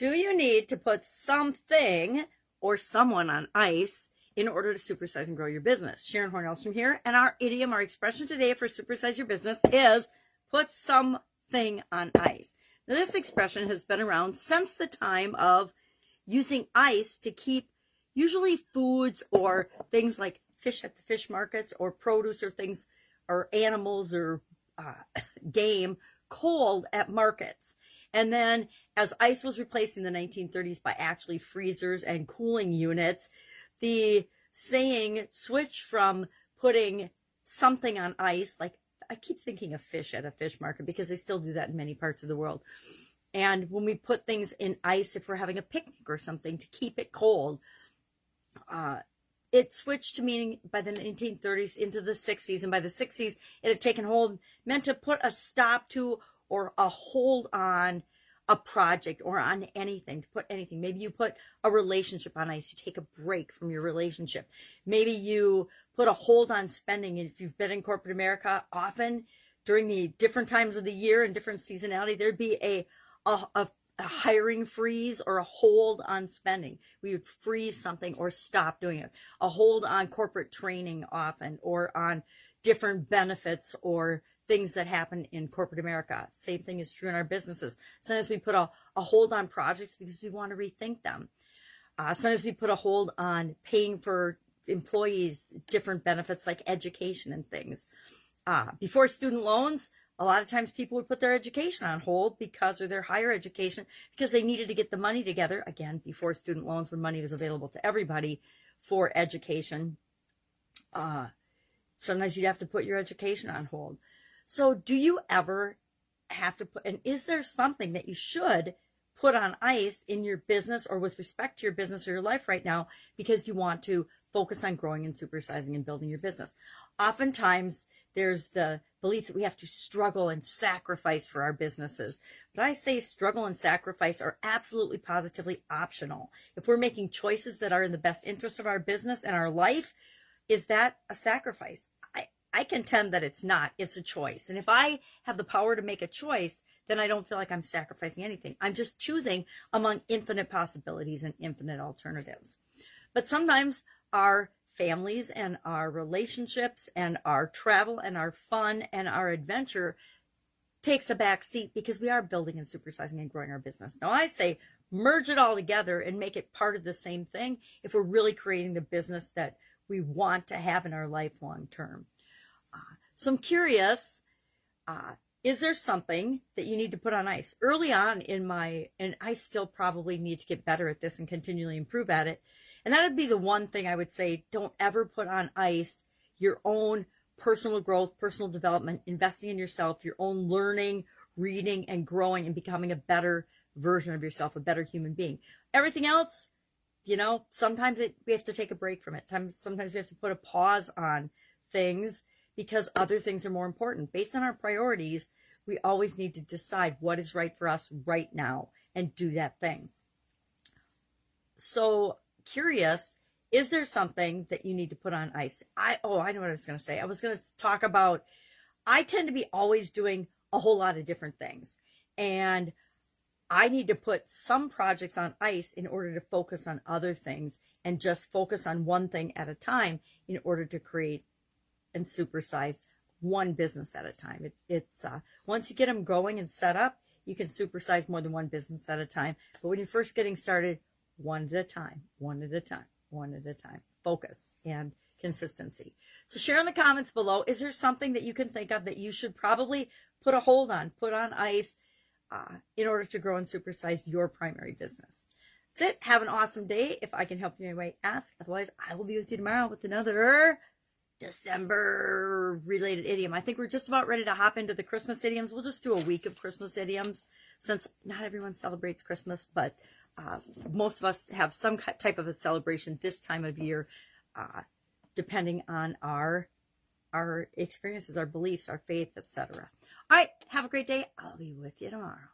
Do you need to put something or someone on ice in order to supersize and grow your business? Sharon Hornelstrom here, and our idiom, our expression today for supersize your business is put something on ice. Now, this expression has been around since the time of using ice to keep usually foods or things like fish at the fish markets or produce or things or animals or uh, game cold at markets. And then as ice was replaced in the 1930s by actually freezers and cooling units, the saying switched from putting something on ice, like I keep thinking of fish at a fish market because they still do that in many parts of the world. And when we put things in ice, if we're having a picnic or something to keep it cold, uh, it switched to meaning by the 1930s into the 60s. And by the 60s, it had taken hold, meant to put a stop to or a hold on a project or on anything, to put anything. Maybe you put a relationship on ice, you take a break from your relationship. Maybe you put a hold on spending. If you've been in corporate America, often during the different times of the year and different seasonality, there'd be a, a, a a hiring freeze or a hold on spending. We would freeze something or stop doing it. A hold on corporate training often or on different benefits or things that happen in corporate America. Same thing is true in our businesses. Sometimes we put a, a hold on projects because we want to rethink them. Uh, sometimes we put a hold on paying for employees different benefits like education and things. Uh, before student loans, a lot of times people would put their education on hold because or their higher education because they needed to get the money together again before student loans when money was available to everybody for education uh, sometimes you'd have to put your education on hold so, do you ever have to put, and is there something that you should put on ice in your business or with respect to your business or your life right now because you want to focus on growing and supersizing and building your business? Oftentimes, there's the belief that we have to struggle and sacrifice for our businesses. But I say struggle and sacrifice are absolutely positively optional. If we're making choices that are in the best interest of our business and our life, is that a sacrifice? I contend that it's not. It's a choice. And if I have the power to make a choice, then I don't feel like I'm sacrificing anything. I'm just choosing among infinite possibilities and infinite alternatives. But sometimes our families and our relationships and our travel and our fun and our adventure takes a back seat because we are building and supersizing and growing our business. Now I say merge it all together and make it part of the same thing if we're really creating the business that we want to have in our life long term. So I'm curious, uh, is there something that you need to put on ice early on in my, and I still probably need to get better at this and continually improve at it. And that would be the one thing I would say, don't ever put on ice your own personal growth, personal development, investing in yourself, your own learning, reading and growing and becoming a better version of yourself, a better human being. Everything else, you know, sometimes it, we have to take a break from it. Sometimes, sometimes we have to put a pause on things because other things are more important. Based on our priorities, we always need to decide what is right for us right now and do that thing. So, curious, is there something that you need to put on ice? I oh, I know what I was going to say. I was going to talk about I tend to be always doing a whole lot of different things. And I need to put some projects on ice in order to focus on other things and just focus on one thing at a time in order to create and supersize one business at a time. It, it's uh, once you get them going and set up, you can supersize more than one business at a time. But when you're first getting started, one at a time, one at a time, one at a time. Focus and consistency. So share in the comments below. Is there something that you can think of that you should probably put a hold on, put on ice uh, in order to grow and supersize your primary business? That's it. Have an awesome day. If I can help you in any way, ask. Otherwise, I will be with you tomorrow with another December related idiom. I think we're just about ready to hop into the Christmas idioms. We'll just do a week of Christmas idioms since not everyone celebrates Christmas, but uh, most of us have some type of a celebration this time of year, uh, depending on our our experiences, our beliefs, our faith, etc. All right, have a great day. I'll be with you tomorrow.